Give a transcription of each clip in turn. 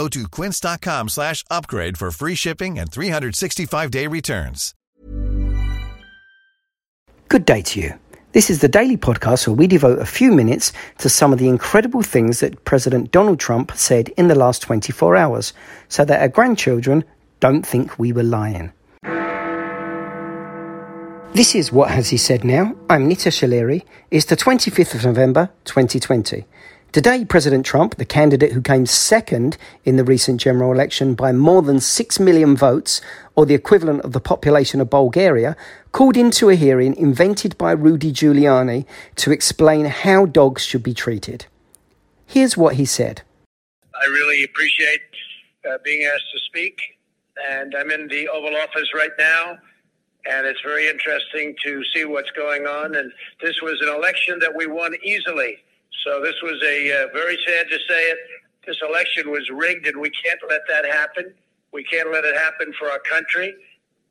Go to quince.com slash upgrade for free shipping and 365-day returns. Good day to you. This is the daily podcast where we devote a few minutes to some of the incredible things that President Donald Trump said in the last 24 hours so that our grandchildren don't think we were lying. This is What Has He Said Now? I'm Nita Shaleri. It's the 25th of November 2020. Today, President Trump, the candidate who came second in the recent general election by more than 6 million votes, or the equivalent of the population of Bulgaria, called into a hearing invented by Rudy Giuliani to explain how dogs should be treated. Here's what he said I really appreciate uh, being asked to speak, and I'm in the Oval Office right now. And it's very interesting to see what's going on. And this was an election that we won easily. So this was a uh, very sad to say it. This election was rigged, and we can't let that happen. We can't let it happen for our country.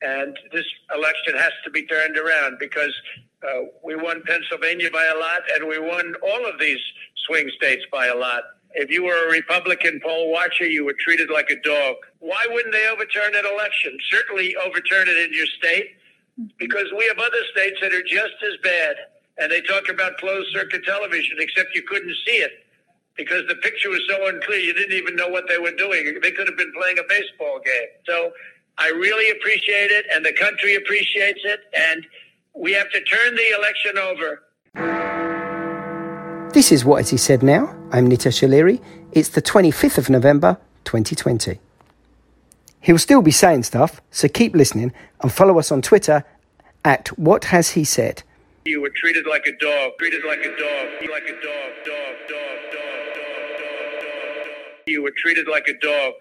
And this election has to be turned around because uh, we won Pennsylvania by a lot, and we won all of these swing states by a lot. If you were a Republican poll watcher, you were treated like a dog. Why wouldn't they overturn an election? Certainly overturn it in your state because we have other states that are just as bad. And they talk about closed circuit television, except you couldn't see it because the picture was so unclear. You didn't even know what they were doing. They could have been playing a baseball game. So I really appreciate it, and the country appreciates it. And we have to turn the election over. This is What Has He Said Now? I'm Nita Shaleri. It's the 25th of November, 2020. He'll still be saying stuff, so keep listening and follow us on Twitter at What Has He Said. You were treated like a dog, treated like a dog, like a dog, dog, dog, dog, dog, dog, dog. You were treated like a dog.